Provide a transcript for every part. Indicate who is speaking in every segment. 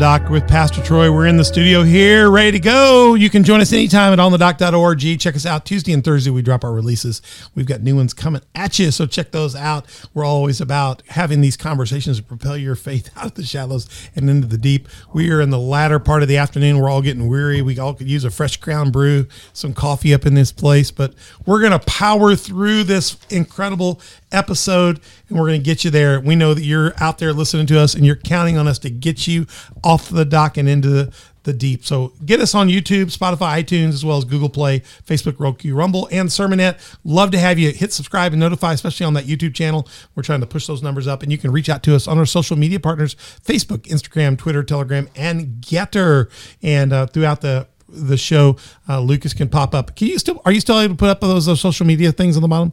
Speaker 1: dock with Pastor Troy. We're in the studio here, ready to go. You can join us anytime at onthedock.org. Check us out Tuesday and Thursday. We drop our releases. We've got new ones coming at you, so check those out. We're always about having these conversations to propel your faith out of the shallows and into the deep. We are in the latter part of the afternoon. We're all getting weary. We all could use a fresh crown brew, some coffee up in this place, but we're going to power through this incredible episode and we're going to get you there. We know that you're out there listening to us and you're counting on us to get you off the dock and into the, the deep. So get us on YouTube, Spotify, iTunes, as well as Google Play, Facebook, Roku, Rumble, and Sermonette. Love to have you hit subscribe and notify, especially on that YouTube channel. We're trying to push those numbers up, and you can reach out to us on our social media partners: Facebook, Instagram, Twitter, Telegram, and GETTR. And uh, throughout the the show, uh, Lucas can pop up. Can you still? Are you still able to put up those, those social media things on the bottom?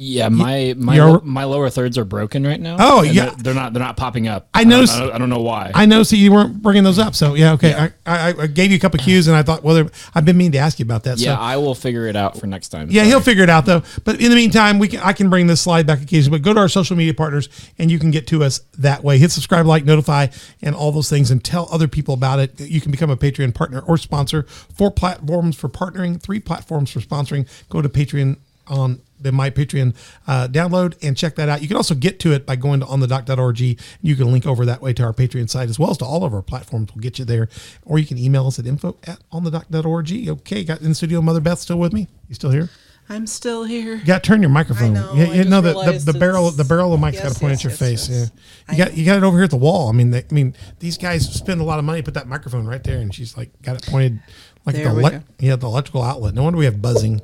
Speaker 2: Yeah, my my
Speaker 1: You're-
Speaker 2: my lower thirds are broken right now.
Speaker 1: Oh,
Speaker 2: and
Speaker 1: yeah.
Speaker 2: they're, they're not they're not popping up.
Speaker 1: I
Speaker 2: don't-
Speaker 1: noticed-
Speaker 2: I don't, I don't know why.
Speaker 1: I noticed that you weren't bringing those up. So yeah, okay. I, I, I gave you a couple cues, and I thought, well, there- I've been meaning to ask you about that.
Speaker 2: yeah,
Speaker 1: so.
Speaker 2: I will figure it out for next time.
Speaker 1: Yeah, he'll figure it out though. But in the meantime, we can I can bring this slide back occasionally. But go to our social media partners and you can get to us that way. Hit subscribe, like, notify, and all those things, and tell other people about it. You can become a Patreon partner or sponsor. Four platforms for partnering, three platforms for sponsoring. Go to Patreon on the My Patreon uh, download and check that out. You can also get to it by going to onthedock.org. You can link over that way to our Patreon site as well as to all of our platforms. We'll get you there. Or you can email us at info at onthedock.org. Okay, got in studio Mother Beth still with me? You still here?
Speaker 3: I'm still here.
Speaker 1: You got to turn your microphone.
Speaker 3: I know,
Speaker 1: Yeah,
Speaker 3: I
Speaker 1: you know the, the, the barrel the barrel of the mic's got to point
Speaker 3: yes,
Speaker 1: at your
Speaker 3: yes,
Speaker 1: face.
Speaker 3: yes.
Speaker 1: Yeah, you got you got it over here at the wall. I mean, they, I mean, these guys spend a lot of money to put that microphone right there, and she's like got it pointed like
Speaker 3: There
Speaker 1: the
Speaker 3: go.
Speaker 1: yeah the electrical outlet. No wonder we have buzzing.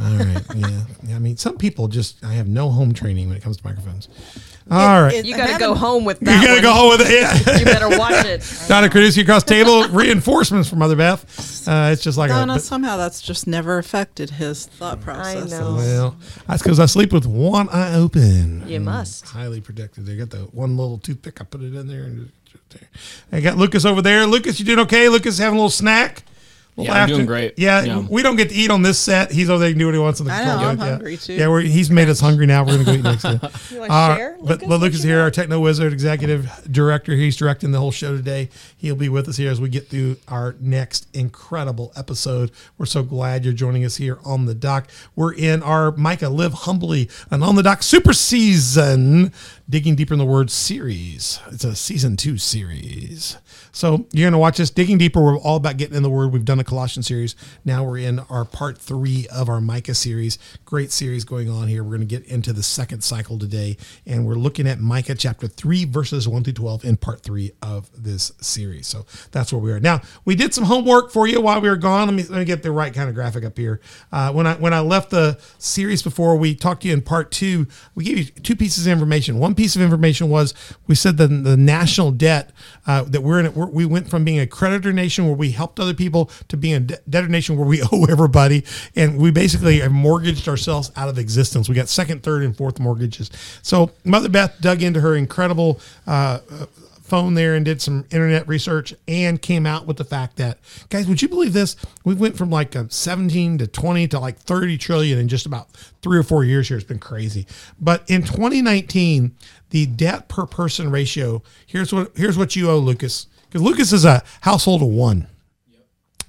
Speaker 1: All right, yeah. yeah. I mean, some people just I have no home training when it comes to microphones. All right,
Speaker 3: it-
Speaker 4: You got to go home with that.
Speaker 1: you
Speaker 4: gotta
Speaker 1: go home with it. Yeah.
Speaker 4: You better watch it.
Speaker 1: Donna Carducci across table. Reinforcements from Mother Beth. Uh, it's just like
Speaker 3: Donna,
Speaker 1: a.
Speaker 3: somehow that's just never affected his thought process.
Speaker 4: I know.
Speaker 1: Well, that's because I sleep with one eye open.
Speaker 4: You must.
Speaker 1: highly protected. They got the one little toothpick. I put it in there and just there. I got Lucas over there. Lucas, you doing okay? Lucas having a little snack. Little
Speaker 2: Yeah, I'm doing great.
Speaker 1: Yeah,
Speaker 2: Yeah.
Speaker 1: we don't get to eat on this set. He's over there can do what he wants on the
Speaker 3: I know, I'm
Speaker 1: yeah.
Speaker 3: hungry, too.
Speaker 1: Yeah, we're, he's made us hungry now. We're gonna go eat next. year.
Speaker 4: You want to
Speaker 1: Uh,
Speaker 4: share?
Speaker 1: but, but Lucas is here, our techno wizard, executive director. He's directing the whole show today. He'll be with us here as we get through our next incredible episode. We're so glad you're joining us here on the dock. We're in our Micah Live Humbly, and on the dock super season, digging deeper in the word series. It's a season two series. So you're going to watch us digging deeper. We're all about getting in the word. We've done a Colossian series. Now we're in our part three of our Micah series. Great series going on here. We're going to get into the second cycle today, and we're looking at Micah chapter three, verses one through 12 in part three of this series. So that's where we are. Now, we did some homework for you while we were gone. Let me, let me get the right kind of graphic up here. Uh, when I, when I left the series before, we talked to you in part two, we gave you two pieces of information. One piece of information was we said that the national debt uh, that we're in, we went from being a creditor nation where we helped other people to being a de- debtor nation where we owe everybody. And we basically have mortgaged ourselves out of existence. We got second, third, and fourth mortgages. So Mother Beth dug into her incredible uh, uh, phone there and did some internet research and came out with the fact that guys would you believe this we went from like a 17 to 20 to like 30 trillion in just about three or four years here it's been crazy but in 2019 the debt per person ratio here's what here's what you owe lucas because lucas is a household of one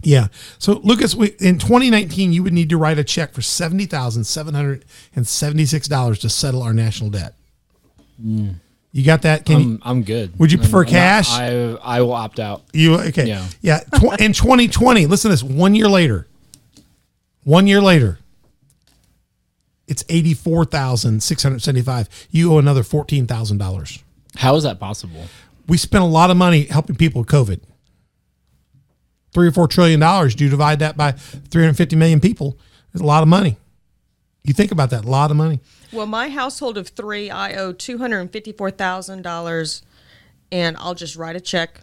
Speaker 1: yeah. So Lucas, we, in 2019, you would need to write a check for seventy thousand seven hundred and seventy-six dollars to settle our national debt. Mm. You got that? Can
Speaker 2: I'm, I'm good.
Speaker 1: Would you prefer
Speaker 2: I'm not-
Speaker 1: cash?
Speaker 2: I I will opt out.
Speaker 1: You okay?
Speaker 2: Yeah.
Speaker 1: Yeah. Tw- in 2020, listen to this. One year later, one year later, it's eighty-four thousand six hundred seventy-five. You owe another fourteen thousand dollars.
Speaker 2: How is that possible?
Speaker 1: We spent a lot of money helping people with COVID. Three or four trillion dollars. Do you divide that by three hundred fifty million people? It's a lot of money. You think about that. A lot of money.
Speaker 4: Well, my household of three, I owe two hundred and fifty-four thousand dollars, and I'll just write a check.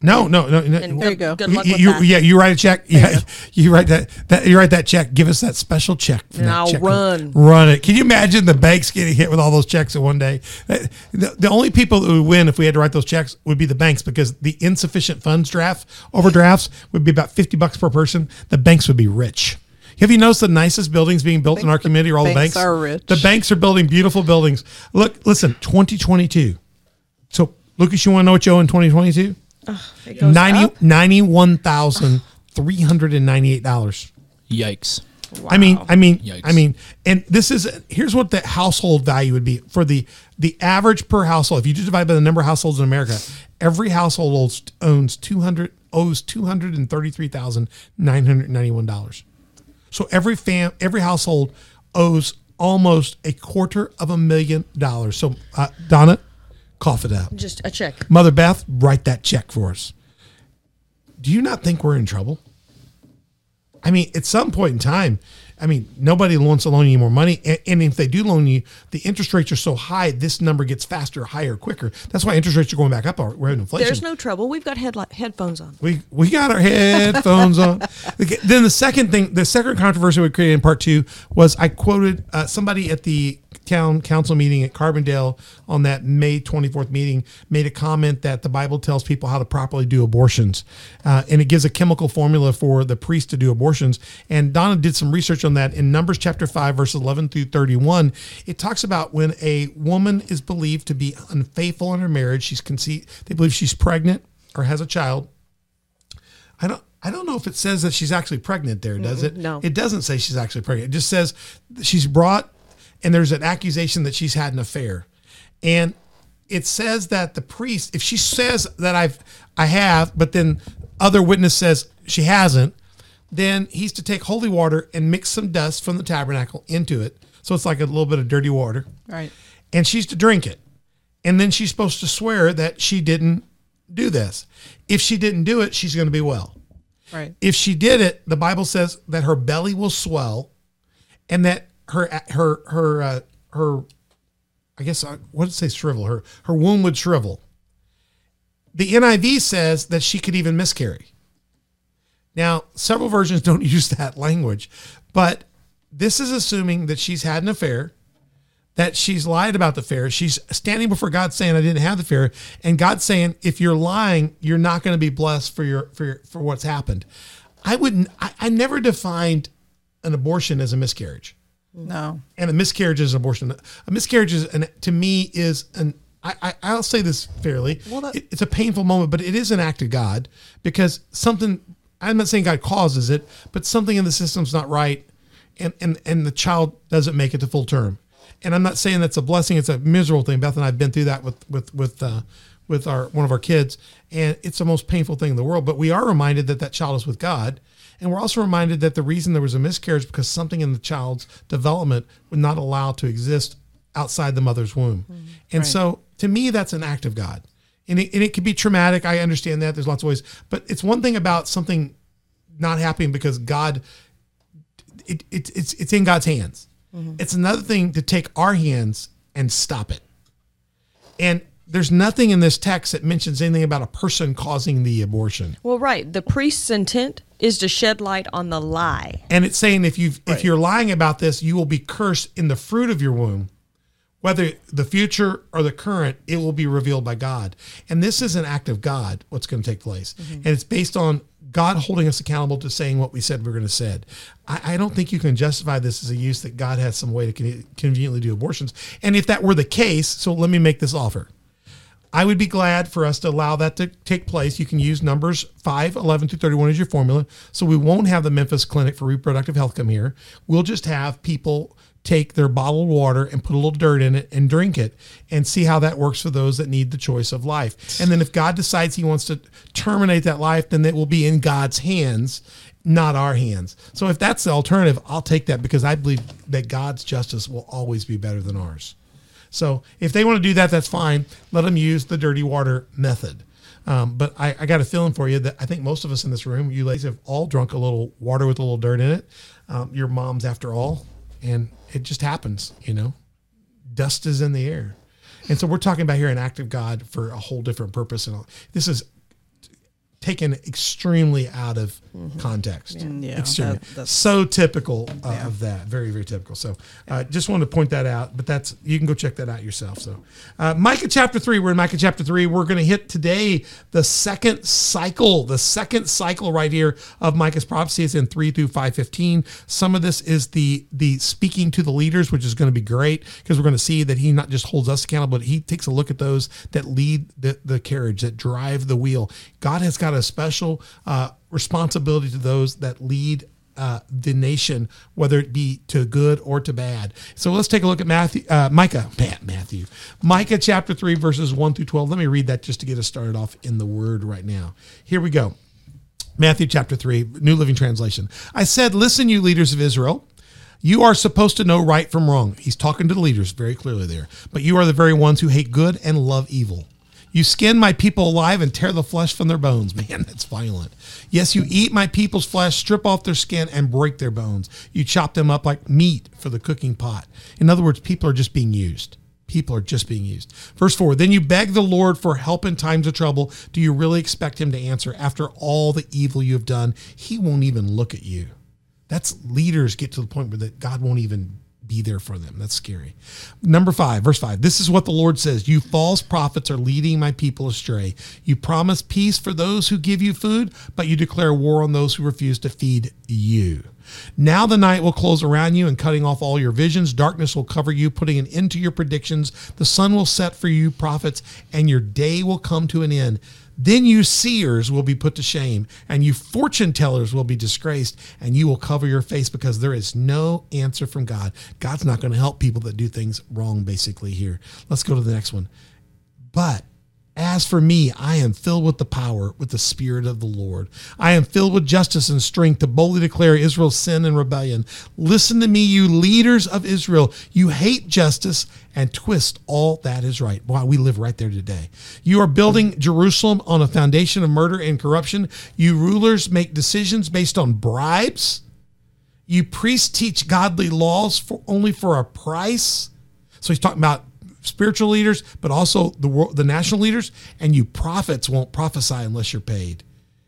Speaker 1: No, no, no. no.
Speaker 4: And
Speaker 3: There you go.
Speaker 4: Good luck with
Speaker 1: you-
Speaker 4: that.
Speaker 1: yeah, you write a check. Yeah, you write that, that. You write that check. Give us that special check. for
Speaker 4: And
Speaker 1: that
Speaker 4: I'll
Speaker 1: check.
Speaker 4: run.
Speaker 1: Run it. Can you imagine the banks getting hit with all those checks in one day? Uh, The, the only people that would win if we had to write those checks would be the banks because the insufficient funds draft overdrafts would be about fifty bucks per person. The banks would be rich. Have you noticed the nicest buildings being built in our community are all the
Speaker 3: banks
Speaker 1: banks?
Speaker 3: are rich.
Speaker 1: The banks are building beautiful buildings. Look, listen, 2022. So Lucas, you want to know what you owe in 2022?
Speaker 4: It goes up.
Speaker 1: $91,398.
Speaker 2: Yikes.
Speaker 1: I mean, I mean,
Speaker 2: Yikes.
Speaker 1: I mean, and this is here's what the household value would be for the the average per household. If you just divide by the number of households in America, every household owns, owns two hundred owes two hundred and thirty three thousand nine hundred ninety one dollars. So every fam every household owes almost a quarter of a million dollars. So uh, Donna, cough it out.
Speaker 4: Just a check.
Speaker 1: Mother Beth, write that check for us. Do you not think we're in trouble? I mean, at some point in time, I mean, nobody wants to loan you more money. And, and if they do loan you, the interest rates are so high, this number gets faster, higher, quicker. That's why interest rates are going back up. We're having inflation.
Speaker 4: There's no trouble. We've got headli- headphones on.
Speaker 1: We we got our headphones on. Then the second thing, the second controversy we created in part two was I quoted uh, somebody at the town council meeting at Carbondale on that May 24th meeting made a comment that the Bible tells people how to properly do abortions, uh, and it gives a chemical formula for the priest to do abortions. And Donna did some research on that in Numbers chapter five, verses 11 through 31. It talks about when a woman is believed to be unfaithful in her marriage, she's conceived, they believe she's pregnant or has a child. I don't I don't know if it says that she's actually pregnant there, does it?
Speaker 4: no.
Speaker 1: It doesn't say she's actually pregnant. It just says she's brought and there's an accusation that she's had an affair. And it says that the priest, if she says that I've I have, but then other witness says she hasn't, then he's to take holy water and mix some dust from the tabernacle into it. So it's like a little bit of dirty water
Speaker 3: Right.
Speaker 1: and she's to drink it. And then she's supposed to swear that she didn't do this. If she didn't do it, she's going to be well.
Speaker 3: Right.
Speaker 1: If she did it, the Bible says that her belly will swell and that her her her uh, her I guess I what did it say shrivel? Her her womb would shrivel. The NIV says that she could even miscarry. Now, several versions don't use that language, but this is assuming that she's had an affair, that she's lied about the affair. She's standing before God saying, "I didn't have the affair," and God saying, "If you're lying, you're not going to be blessed for your for your, for what's happened." I wouldn't. I, I never defined an abortion as a miscarriage
Speaker 3: No.
Speaker 1: and a miscarriage is an abortion. A miscarriage is, an, to me, is an. I, I, I'll say this fairly.
Speaker 3: Well, that-
Speaker 1: It- it's a painful moment, but it is an act of God because something. I'm not saying God causes it, but something in the system's not right, and and and the child doesn't make it to full term. And I'm not saying that's a blessing; it's a miserable thing. Beth and I've been through that with with with uh, with our one of our kids, and it's the most painful thing in the world. But we are reminded that that child is with God, and we're also reminded that the reason there was a miscarriage because something in the child's development would not allow to exist outside the mother's womb. Mm-hmm. And so, to me, that's an act of God. And it, and it could be traumatic. I understand that. There's lots of ways. But it's one thing about something not happening because God, it, it, it's, it's in God's hands. Mm-hmm. It's another thing to take our hands and stop it. And there's nothing in this text that mentions anything about a person causing the abortion.
Speaker 4: Well, right. The priest's intent is to shed light on the lie.
Speaker 1: And it's saying if you if you're lying about this, you will be cursed in the fruit of your womb. Whether the future or the current, it will be revealed by God. And this is an act of God, what's going to take place. Mm-hmm. And it's based on God holding us accountable to saying what we said we're going to said. I, I don't think you can justify this as a use that God has some way to con- conveniently do abortions. And if that were the case, so let me make this offer. I would be glad for us to allow that to take place. You can use numbers 5, 11 through 31 as your formula. So we won't have the Memphis Clinic for Reproductive Health come here. We'll just have people take their bottled water and put a little dirt in it and drink it and see how that works for those that need the choice of life. And then if God decides he wants to terminate that life, then it will be in God's hands, not our hands. So if that's the alternative, I'll take that because I believe that God's justice will always be better than ours. So if they want to do that, that's fine. Let them use the dirty water method. Um, but I, I got a feeling for you that I think most of us in this room, you ladies, have all drunk a little water with a little dirt in it. Um, your moms, after all, and it just happens. You know, dust is in the air, and so we're talking about here an act of God for a whole different purpose. And all. this is taken extremely out of context.
Speaker 3: Yeah,
Speaker 1: Extremely.
Speaker 3: that- that's-
Speaker 1: so typical uh, of that. Very, very typical. So uh, just wanted to point that out, but that's, you can go check that out yourself. So uh, Micah chapter three, we're in Micah chapter three. We're going to hit today the second cycle, the second cycle right here of Micah's prophecy is in three through 515. Some of this is the, the speaking to the leaders, which is going to be great because we're going to see that he not just holds us accountable, but he takes a look at those that lead the, the carriage, that drive the wheel. God has got a special uh, responsibility to those that lead uh, the nation, whether it be to good or to bad. So let's take a look at Matthew, uh, Micah, Matt, Matthew, Micah chapter three, verses one through twelve. Let me read that just to get us started off in the Word right now. Here we go. Matthew chapter 3, New Living Translation. I said, Listen, you leaders of Israel. You are supposed to know right from wrong. He's talking to the leaders very clearly there. But you are the very ones who hate good and love evil. You skin my people alive and tear the flesh from their bones. Man, that's violent. Yes, you eat my people's flesh, strip off their skin, and break their bones. You chop them up like meat for the cooking pot. In other words, people are just being used. People are just being used. Verse 4 Then you beg the Lord for help in times of trouble. Do you really expect him to answer after all the evil you have done? He won't even look at you. That's leaders get to the point where that God won't even be there for them. That's scary. Number five, verse five. This is what the Lord says You false prophets are leading my people astray. You promise peace for those who give you food, but you declare war on those who refuse to feed you. Now the night will close around you and cutting off all your visions. Darkness will cover you, putting an end to your predictions. The sun will set for you, prophets, and your day will come to an end. Then you seers will be put to shame, and you fortune tellers will be disgraced, and you will cover your face because there is no answer from God. God's not going to help people that do things wrong, basically, here. Let's go to the next one. But as for me, I am filled with the power, with the Spirit of the Lord. I am filled with justice and strength to boldly declare Israel's sin and rebellion. Listen to me, you leaders of Israel. You hate justice and twist all that is right. Wow, we live right there today. You are building Jerusalem on a foundation of murder and corruption. You rulers make decisions based on bribes. You priests teach godly laws for only for a price. So he's talking about spiritual leaders, but also the world, the national leaders. And you prophets won't prophesy unless you're paid.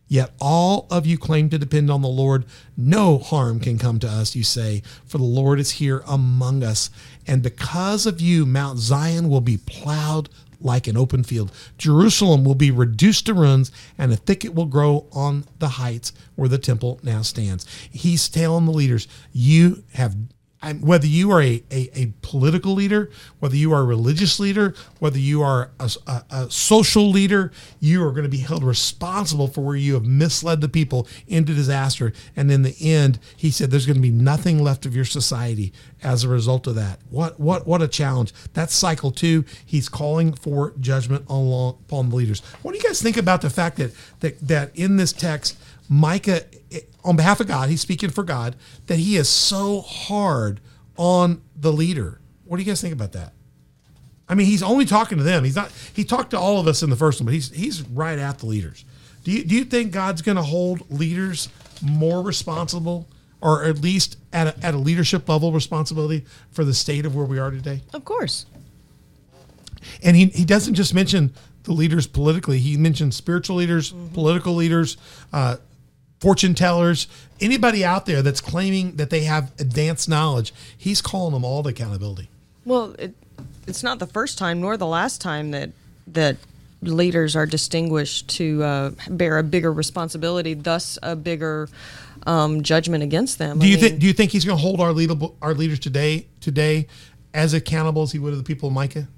Speaker 1: Yet all of you claim to depend on the Lord. No harm can come to us, you say, for the Lord is here among us. And because of you, Mount Zion will be plowed like an open field. Jerusalem will be reduced to ruins, and a thicket will grow on the heights where the temple now stands. He's telling the leaders, you have I'm, whether you are a, a, a political leader, whether you are a religious leader, whether you are a, a, a social leader, you are going to be held responsible for where you have misled the people into disaster. And in the end, he said, there's going to be nothing left of your society as a result of that. What what what a challenge! That's cycle two. He's calling for judgment on upon the leaders. What do you guys think about the fact that that that in this text? Micah, on behalf of God, he's speaking for God, that he is so hard on the leader. What do you guys think about that? I mean, he's only talking to them. He's not. He talked to all of us in the first one, but he's he's right at the leaders. Do you do you think God's going to hold leaders more responsible, or at least at a, at a leadership level responsibility for the state of where we are today?
Speaker 4: Of course.
Speaker 1: And he he doesn't just mention the leaders politically. He mentions spiritual leaders, political leaders, uh, fortune tellers, anybody out there that's claiming that they have advanced knowledge, he's calling them all to accountability.
Speaker 4: Well, it, it's not the first time nor the last time that that leaders are distinguished to uh, bear a bigger responsibility, thus a bigger um, judgment against them.
Speaker 1: Do
Speaker 4: I
Speaker 1: you
Speaker 4: mean,
Speaker 1: think? Do you think he's going to hold our leader, our leaders today today as accountable as he would of the people of Micah?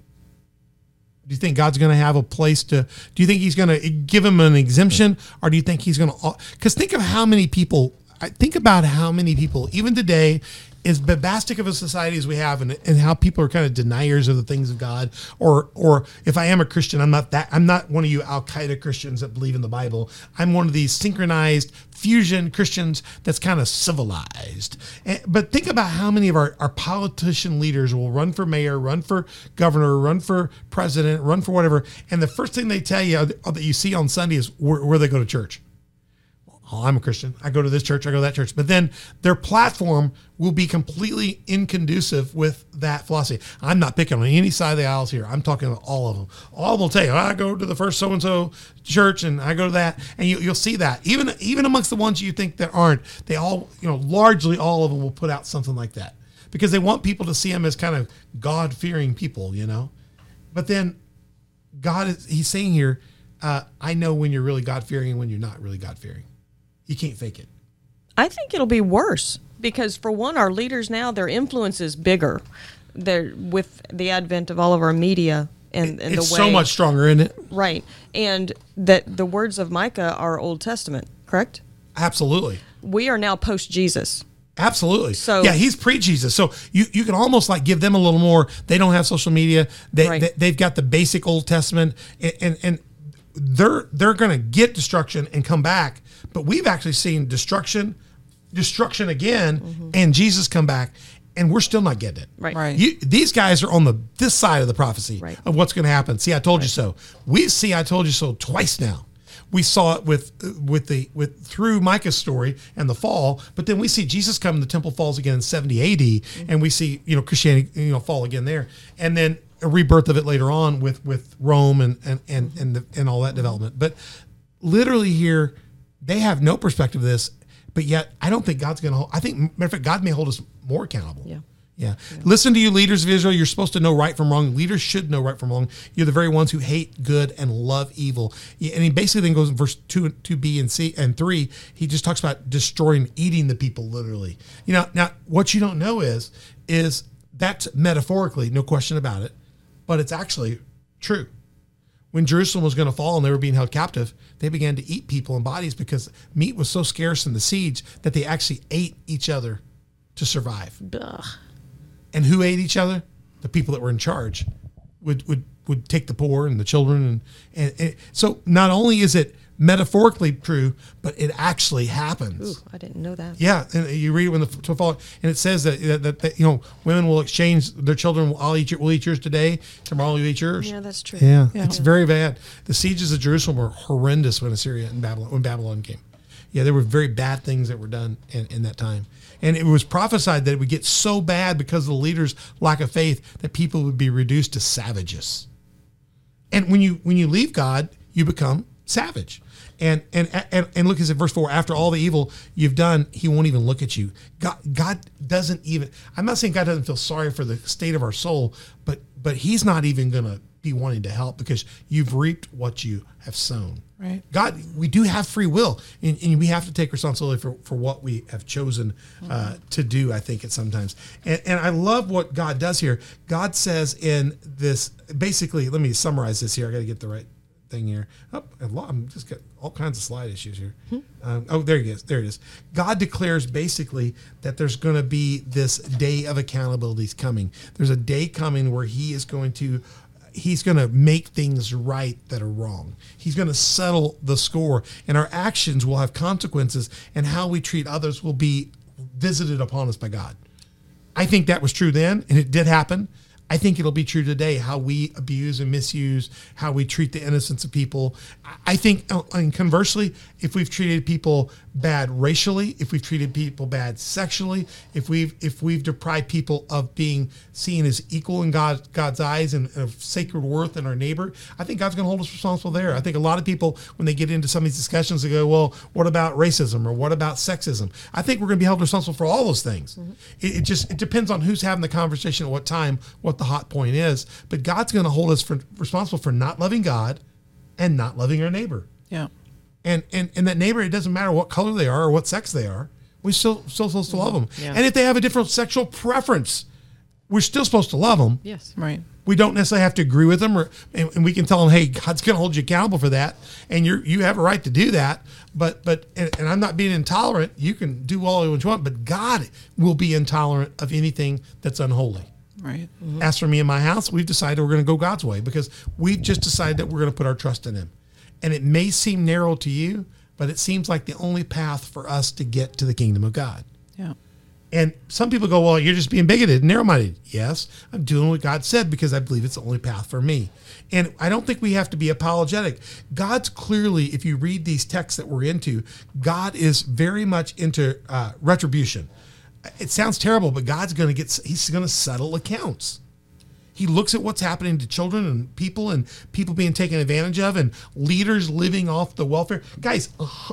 Speaker 1: Do you think God's going to have a place to? Do you think He's going to give him an exemption, or do you think He's going to? Because think of how many people. I think about how many people, even today, as bombastic of a society as we have, and, and how people are kind of deniers of the things of God, or or if I am a Christian, I'm not that. I'm not one of you Al Qaeda Christians that believe in the Bible. I'm one of these synchronized fusion Christians that's kind of civilized. And, but think about how many of our, our politician leaders will run for mayor, run for governor, run for president, run for whatever, and the first thing they tell you uh, that you see on Sunday is where, where they go to church oh, I'm a Christian. I go to this church, I go to that church. But then their platform will be completely inconducive with that philosophy. I'm not picking on any side of the aisles here. I'm talking about all of them. All will tell you, I go to the first so and so church and I go to that. And you, you'll see that. Even even amongst the ones you think that aren't, they all, you know, largely all of them will put out something like that because they want people to see them as kind of God fearing people, you know? But then God is, he's saying here, uh, I know when you're really God fearing and when you're not really God fearing. You can't fake it.
Speaker 4: I think it'll be worse because, for one, our leaders now their influence is bigger. They're with the advent of all of our media and, and
Speaker 1: it's
Speaker 4: the way
Speaker 1: so much stronger, isn't it?
Speaker 4: right, and that the words of Micah are Old Testament, correct?
Speaker 1: Absolutely.
Speaker 4: We are now post Jesus.
Speaker 1: Absolutely.
Speaker 4: So-
Speaker 1: yeah, he's pre Jesus. So you, you can almost like give them a little more. They don't have social media. They,
Speaker 4: Right.
Speaker 1: they have got the basic Old Testament, and and, and they're they're going to get destruction and come back. But we've actually seen destruction, destruction again, and Jesus come back, and we're still not getting it.
Speaker 4: Right.
Speaker 3: Right.
Speaker 1: You, these guys are on the this side of the prophecy
Speaker 4: Right.
Speaker 1: of what's going to happen. See, I told you so. We see, I told you so twice now. We saw it with with the with through Micah's story and the fall, but then we see Jesus come. The temple falls again in seventy A.D. and we see you know Christianity you know fall again there, and then a rebirth of it later on with with Rome and and and and, the, and all that development. But literally here, they have no perspective of this, but yet I don't think God's going to. hold. I think matter of fact, God may hold us more accountable.
Speaker 4: Yeah.
Speaker 1: Yeah. Listen to you, leaders of Israel. You're supposed to know right from wrong. Leaders should know right from wrong. You're the very ones who hate good and love evil. And he basically then goes in verse two, two B and C and three. He just talks about destroying, eating the people literally. You know, now what you don't know is, is that's metaphorically, no question about it, but it's actually true. When Jerusalem was going to fall and they were being held captive, they began to eat people and bodies because meat was so scarce in the siege that they actually ate each other to survive.
Speaker 4: Ugh.
Speaker 1: And who ate each other? The people that were in charge would would would take the poor and the children and and, and so not only is it metaphorically true, but it actually happens.
Speaker 4: Ooh, I didn't know that.
Speaker 1: Yeah, and you read it when the to fall, and it says that, that, that, that you know women will exchange their children. I'll eat your, we'll eat yours today. Tomorrow you eat yours.
Speaker 4: Yeah, that's true.
Speaker 1: Yeah, it's very bad. The sieges of Jerusalem were horrendous when Assyria and Babylon when Babylon came. Yeah, there were very bad things that were done in, in that time. And it was prophesied that it would get so bad because of the leaders' lack of faith that people would be reduced to savages. And when you when you leave God, you become savage. And and and, and look at verse four. After all the evil you've done, He won't even look at you. God God doesn't even. I'm not saying God doesn't feel sorry for the state of our soul, but but He's not even going to be wanting to help because you've reaped what you have sown.
Speaker 3: Right.
Speaker 1: God, we do have free will, and, and we have to take responsibility for, for what we have chosen uh, to do. I think it sometimes, and, and I love what God does here. God says in this, basically, let me summarize this here. I got to get the right thing here. Oh, I'm just got all kinds of slide issues here. Um, oh, there it is. There it is. God declares basically that there's going to be this day of accountability is coming. There's a day coming where He is going to he's going to make things right that are wrong. He's going to settle the score, and our actions will have consequences, and how we treat others will be visited upon us by God. I think that was true then, and it did happen. I think it'll be true today how we abuse and misuse, how we treat the innocence of people. I- think, uh, and conversely, if we've treated people bad racially, if we've treated people bad sexually, if we've if we've deprived people of being seen as equal in God God's eyes and of sacred worth in our neighbor, I think God's going to hold us responsible there. I think a lot of people when they get into some of these discussions, they go, "Well, what about racism or what about sexism?" I think we're going to be held responsible for all those things. Mm-hmm. It, it just it depends on who's having the conversation at what time, what the hot point is. But God's going to hold us for, responsible for not loving God and not loving our neighbor
Speaker 3: Yeah.
Speaker 1: And and and that neighbor, it doesn't matter what color they are or what sex they are, we still still supposed to love them.
Speaker 4: Yeah.
Speaker 1: And if they have a different sexual preference, we're still supposed to love them.
Speaker 4: Yes.
Speaker 3: Right.
Speaker 1: We don't necessarily have to agree with them, or and, and we can tell them, "Hey, God's going to hold you accountable for that, and you you have a right to do that." But but and, and I'm not being intolerant. You can do all you want, but God will be intolerant of anything that's unholy.
Speaker 3: Right.
Speaker 1: As for me and my house, we've decided we're going to go God's way because we've just decided that we're going to put our trust in Him. And it may seem narrow to you, but it seems like the only path for us to get to the kingdom of God.
Speaker 3: Yeah.
Speaker 1: And some people go, well, you're just being bigoted, narrow minded. Yes, I'm doing what God said because I believe it's the only path for me. And I don't think we have to be apologetic. God's clearly, if you read these texts that we're into, God is very much into uh, retribution. It sounds terrible, but God's going to get, he's going to settle accounts. He looks at what's happening to children and people and people being taken advantage of and leaders living off the welfare. Guys,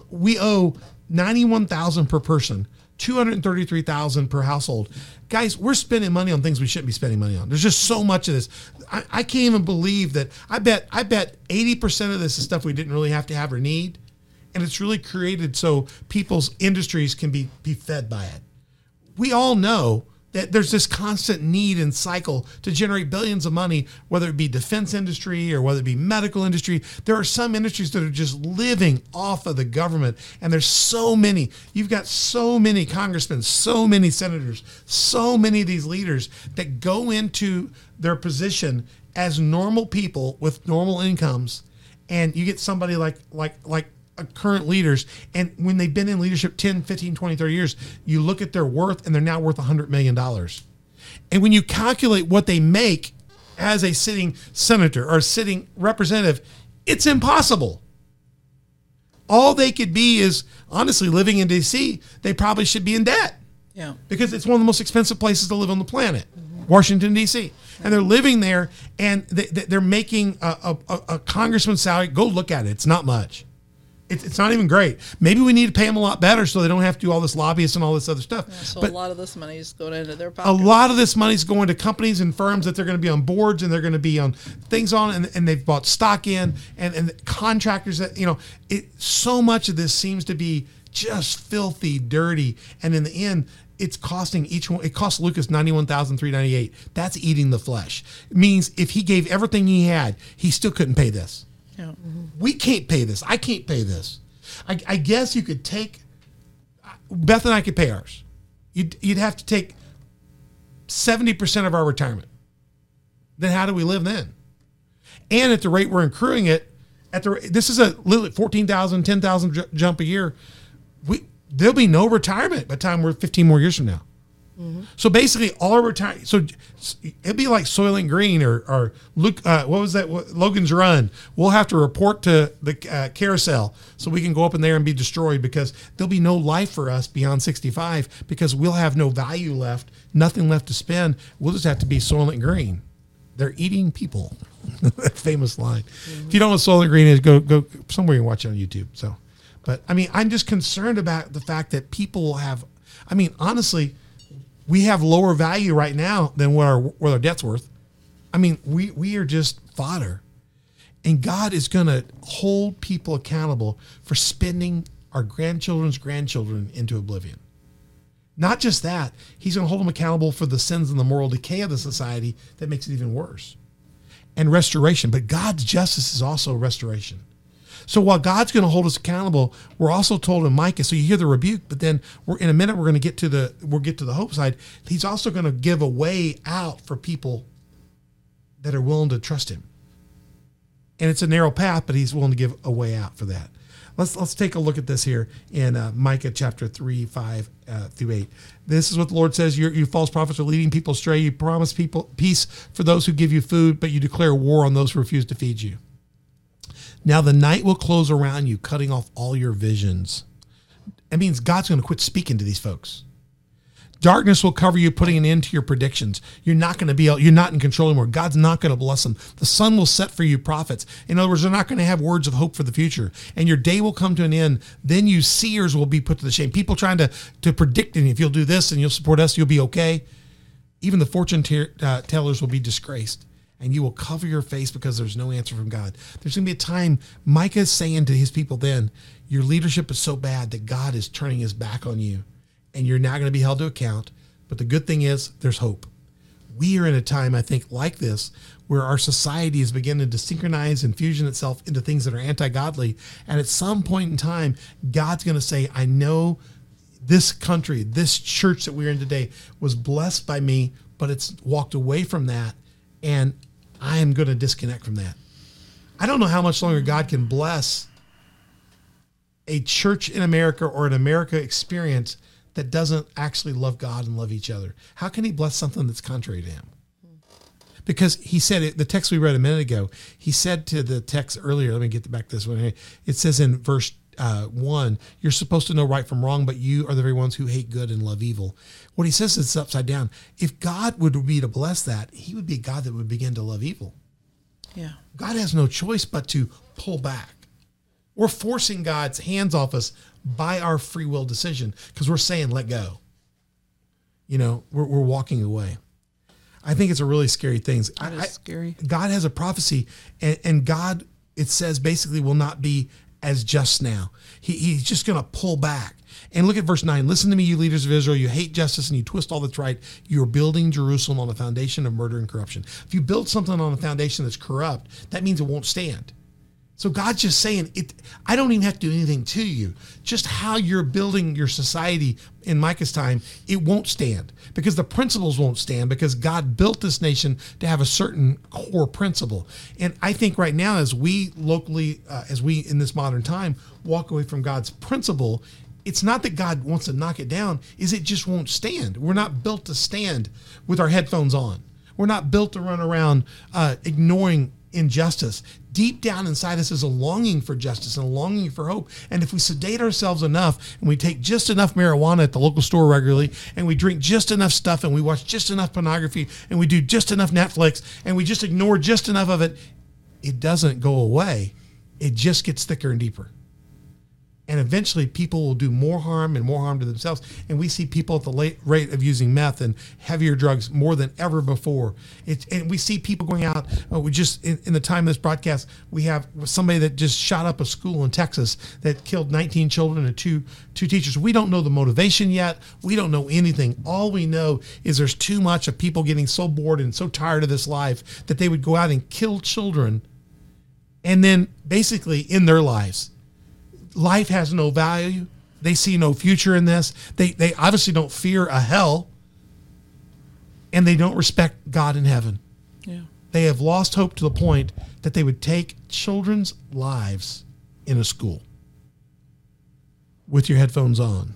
Speaker 1: we owe 91,000 per person, 233,000 per household. Guys, we're spending money on things we shouldn't be spending money on. There's just so much of this. I, I can't even believe that. I bet I bet 80% of this is stuff we didn't really have to have or need. And it's really created so people's industries can be, be fed by it we all know that there's this constant need and cycle to generate billions of money, whether it be defense industry or whether it be medical industry. There are some industries that are just living off of the government, and there's so many. You've got so many congressmen, so many senators, so many of these leaders that go into their position as normal people with normal incomes, and you get somebody like like like Uh, current leaders and when they've been in leadership 10 15 20 30 years you look at their worth and they're now worth 100 million dollars and when you calculate what they make as a sitting senator or sitting representative it's impossible all they could be is honestly living in DC they probably should be in debt
Speaker 3: Yeah.
Speaker 1: because it's one of the most expensive places to live on the planet, Washington D.C. And they're living there, and they, they- they're making a, a, a congressman's salary. Go look at it; it's not much. It's, it's not even great. Maybe we need to pay them a lot better so they don't have to do all this lobbyists and all this other stuff.
Speaker 3: So
Speaker 1: but
Speaker 3: a lot of this money is going into their
Speaker 1: a lot of this money's going to companies and firms that they're going to be on boards and they're going to be on things on and, and they've bought stock in and, and contractors that you know it so much of this seems to be just filthy dirty. And in the end it's costing each one it cost lucas 91398 that's eating the flesh. It means if he gave everything he had he still couldn't pay this
Speaker 3: Yeah.
Speaker 1: we can't pay this. I can't pay this. I, I guess you could take Beth and I could pay ours. You'd, you'd have to take seventy percent of our retirement. Then how do we live then? And at the rate we're accruing it, at the this is a literally 14,000, 10,000 ju- jump a year. We there'll be no retirement by the time we're 15 more years from now. So basically, all our retire. So it'd be like Soylent Green or or Luke. Uh, what was that? Logan's Run. We'll have to report to the uh, carousel so we can go up in there and be destroyed because there'll be no life for us beyond 65 because we'll have no value left, nothing left to spend. We'll just have to be Soylent Green. They're eating people. famous line. If you don't know what Soylent Green is, go go somewhere and watch it on YouTube. So, but I mean, I'm just concerned about the fact that people will have. I mean, honestly we have lower value right now than what our what our debt's worth. I mean, we we are just fodder. And God is going to hold people accountable for spending our grandchildren's grandchildren into oblivion. Not just that, he's going to hold them accountable for the sins and the moral decay of the society that makes it even worse. And restoration, but God's justice is also restoration. So while God's going to hold us accountable, we're also told in Micah. So you hear the rebuke, but then we're in a minute we're going to get to the we'll get to the hope side. He's also going to give a way out for people that are willing to trust Him. And it's a narrow path, but He's willing to give a way out for that. Let's let's take a look at this here in uh, Micah chapter three, five uh, through eight. This is what the Lord says: you false prophets are leading people astray. You promise people peace for those who give you food, but you declare war on those who refuse to feed you. Now the night will close around you, cutting off all your visions. That means God's going to quit speaking to these folks. Darkness will cover you, putting an end to your predictions. You're not going to be, you're not in control anymore. God's not going to bless them. The sun will set for you prophets. In other words, they're not going to have words of hope for the future. And your day will come to an end. Then you seers will be put to the shame. People trying to, to predict, and if you'll do this and you'll support us, you'll be okay. Even the fortune te- uh, tellers will be disgraced and you will cover your face because there's no answer from God. There's going to be a time, Micah is saying to his people then, your leadership is so bad that God is turning his back on you and you're now going to be held to account. But the good thing is, there's hope. We are in a time, I think, like this, where our society is beginning to synchronize and fusion itself into things that are anti godly. And at some point in time, God's going to say, I know this country, this church that we're in today was blessed by me, but it's walked away from that. And I am going to disconnect from that. I don't know how much longer God can bless a church in America or an America experience that doesn't actually love God and love each other? How can he bless something that's contrary to him? Because he said it, the text we read a minute ago, he said to the text earlier, let me get back to this one. It says in verse uh, 1, you're supposed to know right from wrong, but you are the very ones who hate good and love evil. What he says is upside down. If God would be to bless that, he would be a God that would begin to love evil.
Speaker 3: Yeah.
Speaker 1: God has no choice but to pull back. We're forcing God's hands off us by our free will decision because we're saying, let go. You know, we're, we're walking away. I think it's a really scary thing.
Speaker 3: That is scary.
Speaker 1: God has a prophecy, and, and God, it says, basically will not be as just now. He, he's just going to pull back. And look at verse 9. Listen to me, you leaders of Israel. You hate justice and you twist all that's right. You are building Jerusalem on a foundation of murder and corruption. If you build something on a foundation that's corrupt, that means it won't stand. So God's just saying it. I don't even have to do anything to you. Just how you're building your society in Micah's time, it won't stand because the principles won't stand because God built this nation to have a certain core principle. And I think right now, as we locally, uh, as we in this modern time walk away from God's principle, it's not that God wants to knock it down; is it just won't stand. We're not built to stand with our headphones on. We're not built to run around uh, ignoring injustice. Deep down inside us is a longing for justice and a longing for hope. And if we sedate ourselves enough and we take just enough marijuana at the local store regularly and we drink just enough stuff and we watch just enough pornography and we do just enough Netflix and we just ignore just enough of it, it doesn't go away. It just gets thicker and deeper and eventually people will do more harm and more harm to themselves. And we see people at the late rate of using meth and heavier drugs more than ever before. It's and we see people going out uh, we just in, in, the time of this broadcast we have somebody that just shot up a school in texas that killed 19 children and two two teachers. We don't know the motivation yet. We don't know anything. All we know is there's too much of people getting so bored and so tired of this life that they would go out and kill children and then basically in their lives life has no value. They see no future in this. They they obviously don't fear a hell. And they don't respect God in heaven.
Speaker 3: Yeah.
Speaker 1: They have lost hope to the point that they would take children's lives in a school with your headphones on.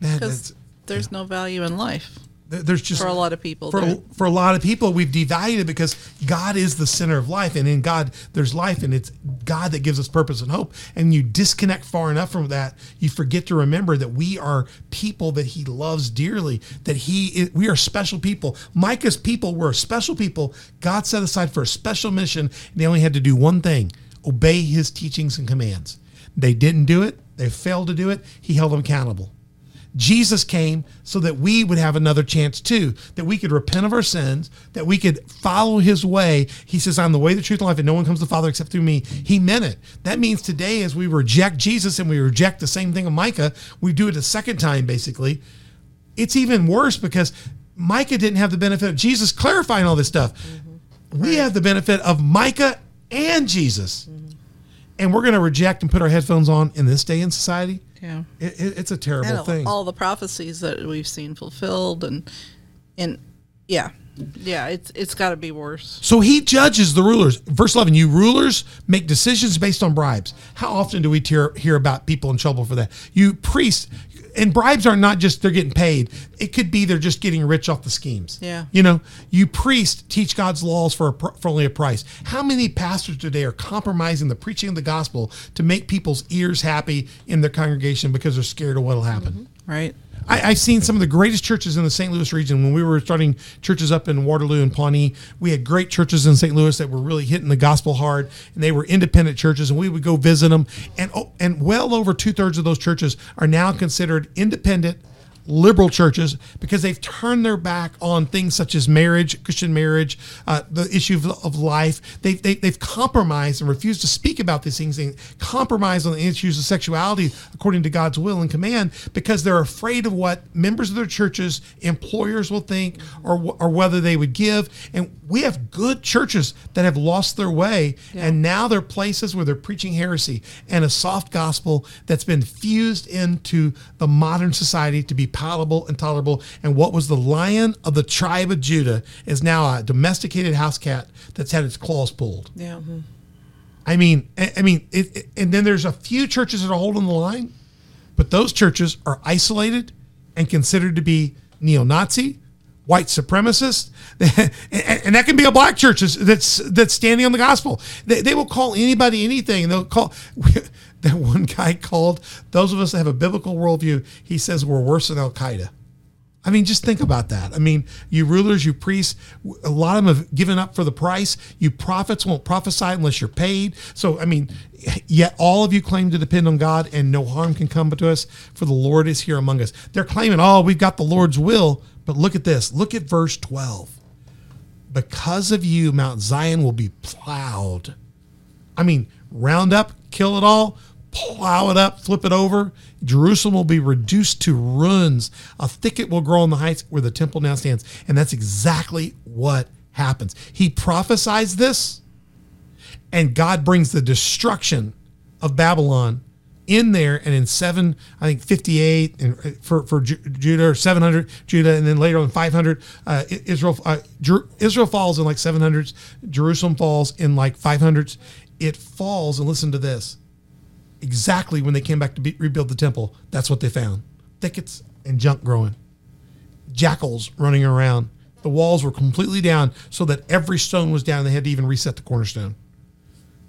Speaker 1: Man,
Speaker 3: Because there's yeah. no value in life
Speaker 1: there's just
Speaker 3: for a lot of people
Speaker 1: for, for a lot of people we've devalued it because god is the center of life and in god there's life and it's god that gives us purpose and hope. And you disconnect far enough from that you forget to remember that we are people that he loves dearly that he is, we are special people. Micah's people were special people. God set aside for a special mission and they only had to do one thing obey his teachings and commands. They didn't do it. They failed to do it. He held them accountable Jesus came so that we would have another chance too, that we could repent of our sins, that we could follow his way. He says, I'm the way, the truth, and life, and no one comes to the Father except through me. He meant it. That means today, as we reject Jesus and we reject the same thing of Micah, we do it a second time, basically. It's even worse because Micah didn't have the benefit of Jesus clarifying all this stuff. Mm-hmm. We have the benefit of Micah and Jesus. Mm-hmm. And we're going to reject and put our headphones on in this day in society
Speaker 3: yeah,
Speaker 1: it, it, it's a terrible
Speaker 3: and
Speaker 1: thing.
Speaker 3: All the prophecies that we've seen fulfilled, and and yeah, yeah, it's it's got to be worse.
Speaker 1: So he judges the rulers. Verse eleven: You rulers make decisions based on bribes. How often do we hear hear about people in trouble for that? You priests, and bribes are not just they're getting paid. It could be they're just getting rich off the schemes.
Speaker 3: Yeah.
Speaker 1: You know, you priests teach God's laws for a, for only a price. How many pastors today are compromising the preaching of the gospel to make people's ears happy in their congregation because they're scared of what'll happen?
Speaker 3: Mm-hmm. Right.
Speaker 1: I, have seen some of the greatest churches in the St. Louis region. When we were starting churches up in Waterloo and Pawnee, we had great churches in St. Louis that were really hitting the gospel hard, and they were independent churches, and we would go visit them. And oh, and well over two thirds of those churches are now considered independent liberal churches because they've turned their back on things such as marriage, Christian marriage, uh, the issue of, of life. They've, they, have they have compromised and refused to speak about these things and compromise on the issues of sexuality according to God's will and command because they're afraid of what members of their churches, employers will think, or, or whether they would give. And we have good churches that have lost their way, yeah. and now they're places where they're preaching heresy and a soft gospel that's been fused into the modern society to be palatable and tolerable. And what was the lion of the tribe of Judah is now a domesticated house cat that's had its claws pulled.
Speaker 3: Yeah. Mm-hmm.
Speaker 1: I mean, I mean, it, it, and then there's a few churches that are holding the line, but those churches are isolated and considered to be neo-Nazi, white supremacist, and, that can be a black church that's that's, standing on the gospel. They, they will call anybody anything. And they'll call. That one guy called those of us that have a biblical worldview. He says we're worse than Al Qaeda. I mean, just think about that. I mean, you rulers, you priests, a lot of them have given up for the price. You prophets won't prophesy unless you're paid. So, I mean, yet all of you claim to depend on God and no harm can come to us, for the Lord is here among us. They're claiming, oh, we've got the Lord's will. But look at this. Look at verse 12. Because of you, Mount Zion will be plowed. I mean, round up, kill it all, plow it up, flip it over. Jerusalem will be reduced to ruins. A thicket will grow on the heights where the temple now stands. And that's exactly what happens. He prophesies this, and God brings the destruction of Babylon in there. And in seven, I think 58 and uh, for, for Judah or 700 Judah, and then later on 500, uh, Israel, uh, Israel falls in like 700s, Jerusalem falls in like 500s. It falls, and listen to this exactly when they came back to be, rebuild the temple, that's what they found thickets and junk growing, jackals running around. The walls were completely down so that every stone was down. They had to even reset the cornerstone.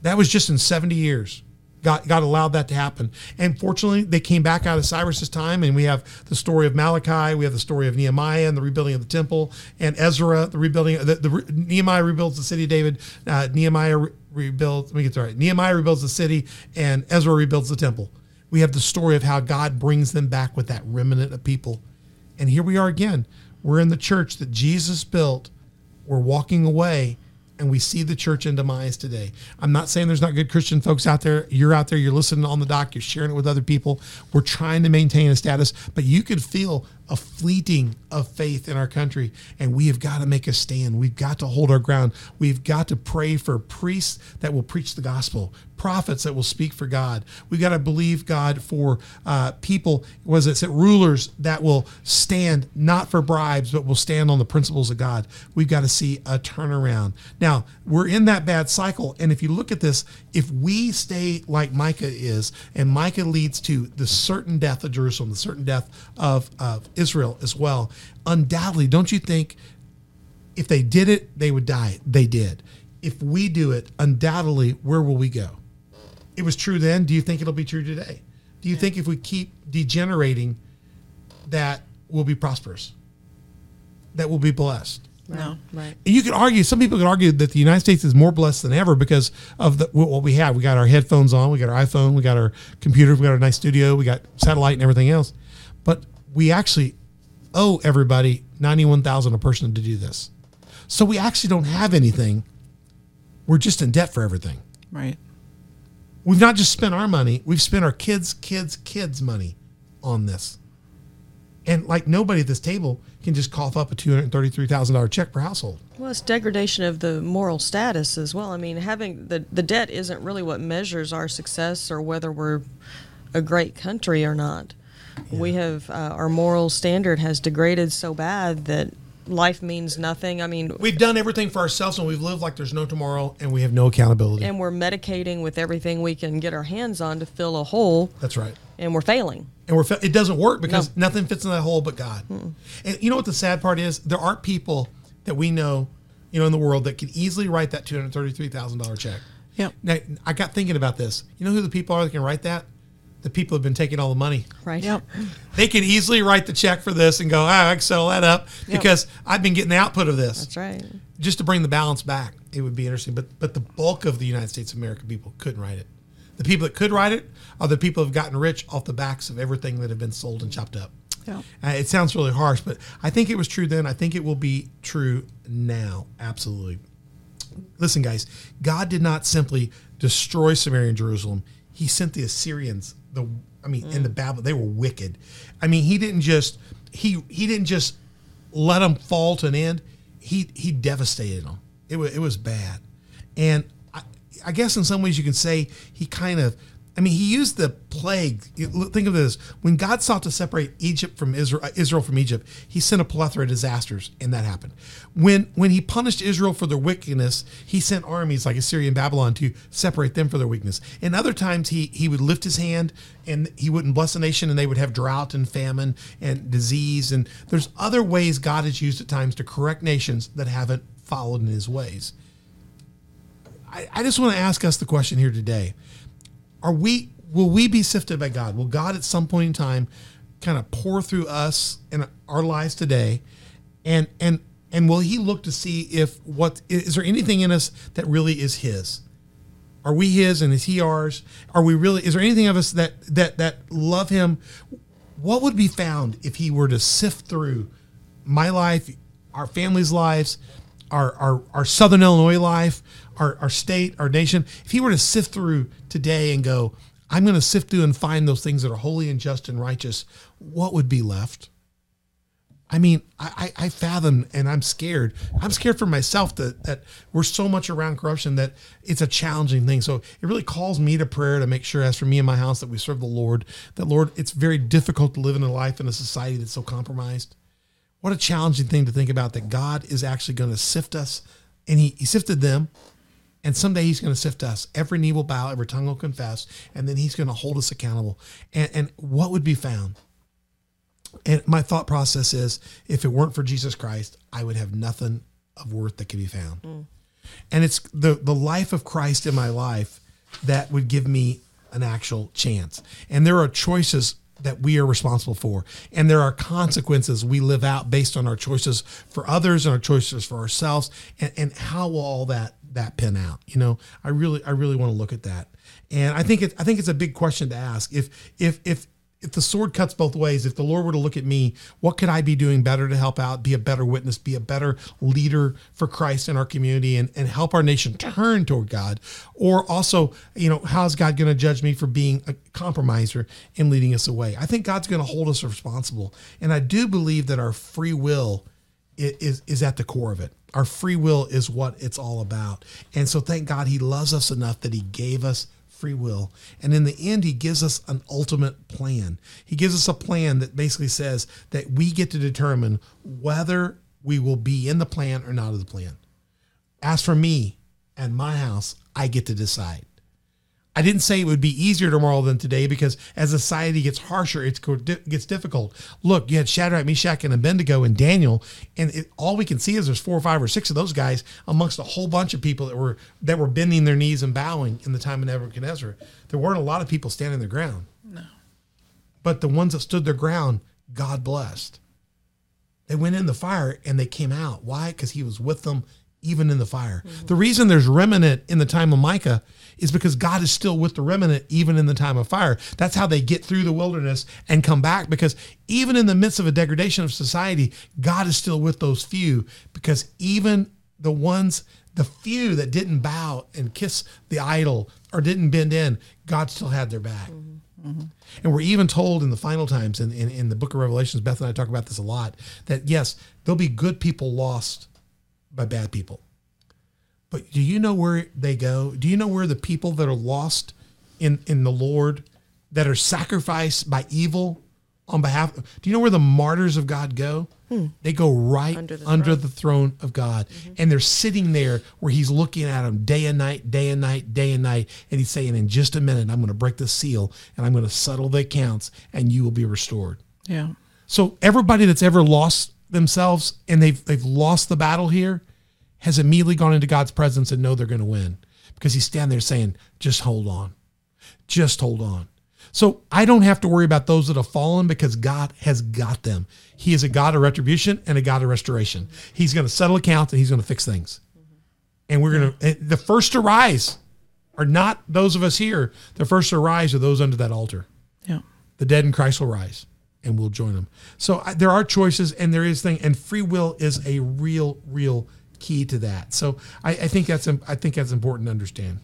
Speaker 1: That was just in 70 years. God, God allowed that to happen. And fortunately, they came back out of Cyrus's time, and we have the story of Malachi, we have the story of Nehemiah and the rebuilding of the temple, and Ezra, the rebuilding. The, the Nehemiah rebuilds the city of David. Uh, Nehemiah rebuilds. Let me get right. Nehemiah rebuilds the city, and Ezra rebuilds the temple. We have the story of how God brings them back with that remnant of people. And here we are again. We're in the church that Jesus built. We're walking away and we see the church in demise today. I'm not saying there's not good Christian folks out there. You're out there, you're listening on the dock, you're sharing it with other people. We're trying to maintain a status, but you could feel a fleeting of faith in our country, and we have got to make a stand. We've got to hold our ground. We've got to pray for priests that will preach the gospel, prophets that will speak for God. We've got to believe God for uh, people, was it said, rulers that will stand not for bribes, but will stand on the principles of God. We've got to see a turnaround. Now, we're in that bad cycle. And if you look at this, if we stay like Micah is, and Micah leads to the certain death of Jerusalem, the certain death of, of Israel as well, undoubtedly, don't you think if they did it, they would die? They did. If we do it, undoubtedly, where will we go? It was true then. Do you think it'll be true today? Do you think if we keep degenerating, that we'll be prosperous? That we'll be blessed?
Speaker 3: No.
Speaker 4: Right.
Speaker 1: And you could argue, some people could argue that the United States is more blessed than ever because of the, what we have. We got our headphones on, we got our iPhone, we got our computer, we got our nice studio, we got satellite and everything else. But we actually owe everybody 91,000 a person to do this. So we actually don't have anything. We're just in debt for everything.
Speaker 3: Right.
Speaker 1: We've not just spent our money, we've spent our kids, kids, kids' money on this. And like nobody at this table can just cough up a $233,000 check per household.
Speaker 4: Well, it's degradation of the moral status as well. I mean, having the the debt isn't really what measures our success or whether we're a great country or not. We have uh, our moral standard has degraded so bad that life means nothing. I mean,
Speaker 1: We've done everything for ourselves and we've lived like there's no tomorrow and we have no accountability.
Speaker 4: and we're medicating with everything we can get our hands on to fill a hole,
Speaker 1: That's right.
Speaker 4: and we're failing.
Speaker 1: And we're it doesn't work because
Speaker 4: No.
Speaker 1: nothing fits in that hole but God. And you know what the sad part is? There aren't people that we know, you know, in the world that could easily write that two hundred thirty-three thousand dollar check.
Speaker 3: Yeah.
Speaker 1: Now I got thinking about this. You know who the people are that can write that? The people who've been taking all the money.
Speaker 4: Right.
Speaker 3: Yep.
Speaker 1: They can easily write the check for this and go, ah, I can settle that up
Speaker 3: Yep.
Speaker 1: because I've been getting the output of this.
Speaker 4: That's right.
Speaker 1: just to bring the balance back, it would be interesting. But but the bulk of the United States of America people couldn't write it. The people that could write it are the people who've gotten rich off the backs of everything that have been sold and chopped up.
Speaker 3: Yeah.
Speaker 1: Uh, it sounds really harsh, but I think it was true then. I think it will be true now. Absolutely. Listen, guys, God did not simply destroy Samaria and Jerusalem. He sent the Assyrians, the I mean, in the mm. Babylon. They were wicked. I mean, he didn't just he he didn't just let them fall to an end. He he devastated them. It was it was bad, and I, I guess in some ways you can say he kind of I mean, he used the plague. Think of this: when God sought to separate Egypt from Israel, uh, Israel from Egypt, He sent a plethora of disasters, and that happened. When when He punished Israel for their wickedness, He sent armies like Assyria and Babylon to separate them for their weakness. And other times, He He would lift His hand and He wouldn't bless a nation, and they would have drought and famine and disease. And there's other ways God has used at times to correct nations that haven't followed in His ways. I, I just want to ask us the question here today are we will we be sifted by God? Will God at some point in time kind of pour through us in our lives today and and and will he look to see if what is there anything in us that really is his? Are we his and is he ours? Are we really is there anything of us that that that love him? What would be found if he were to sift through my life, our family's lives, our our, our Southern Illinois life, our, our state, our nation, if he were to sift through today and go, I'm going to sift through and find those things that are holy and just and righteous, what would be left? I mean, I, I, fathom and I'm scared. I'm scared for myself that, that we're so much around corruption that it's a challenging thing. So it really calls me to prayer to make sure, as for me and my house, that we serve the Lord. That, Lord, it's very difficult to live in a life in a society that's so compromised. What a challenging thing to think about that God is actually going to sift us. And he, he sifted them. And someday he's going to sift us. Every knee will bow, every tongue will confess, and then he's going to hold us accountable. And, and what would be found? And my thought process is if it weren't for Jesus Christ, I would have nothing of worth that could be found. Mm. And it's the, the life of Christ in my life that would give me an actual chance. And there are choices that we are responsible for. And there are consequences we live out based on our choices for others and our choices for ourselves. And, and how will all that that pin out? You know, I really I really want to look at that. And I think it's, I think it's a big question to ask. If if if if the sword cuts both ways, if the Lord were to look at me, what could I be doing better to help out, be a better witness, be a better leader for Christ in our community and, and help our nation turn toward God? Or also, you know, how's God going to judge me for being a compromiser and leading us away? I think God's going to hold us responsible. And I do believe that our free will is, is at the core of it. Our free will is what it's all about. And so thank God he loves us enough that he gave us free will. And in the end, he gives us an ultimate plan. He gives us a plan that basically says that we get to determine whether we will be in the plan or not of the plan. As for me and my house, I get to decide. I didn't say it would be easier tomorrow than today because as society gets harsher, it gets difficult. Look, you had Shadrach, Meshach, and Abednego and Daniel, and it, all we can see is there's four or five or six of those guys amongst a whole bunch of people that were that were bending their knees and bowing in the time of Nebuchadnezzar. There weren't a lot of people standing their ground. No. But the ones that stood their ground, God blessed. They went in the fire and they came out. Why? Because he was with them even in the fire. Mm-hmm. The reason there's remnant in the time of Micah is because God is still with the remnant even in the time of fire. That's how they get through the wilderness and come back because even in the midst of a degradation of society, God is still with those few because even the ones the few that didn't bow and kiss the idol or didn't bend in, God still had their back. Mm-hmm. Mm-hmm. And we're even told in the final times in, in, in the book of Revelations, Beth and I talk about this a lot, that yes, there'll be good people lost by bad people. But do you know where they go? Do you know where the people that are lost in, in the Lord, that are sacrificed by evil on behalf do you know where the martyrs of God go? Hmm. They go right under
Speaker 4: Under
Speaker 1: the,
Speaker 4: the
Speaker 1: throne of God. Mm-hmm. And they're sitting there where he's looking at them day and night, day and night, day and night. And he's saying, In just a minute, I'm going to break the seal and I'm going to settle the accounts and you will be restored.
Speaker 3: Yeah.
Speaker 1: So everybody that's ever lost themselves and they've they've lost the battle here has immediately gone into God's presence and know they're going to win because he's standing there saying, "Just hold on, just hold on." So I don't have to worry about those that have fallen because God has got them. He is a God of retribution and a God of restoration. He's going to settle accounts and he's going to fix things. And we're going to the first to rise are not those of us here. The first to rise are those under that altar
Speaker 3: Yeah.
Speaker 1: the dead in Christ will rise and we'll join them. So I, there are choices and there is thing and free will is a real, real key to that. So I, I think that's I think that's important to understand.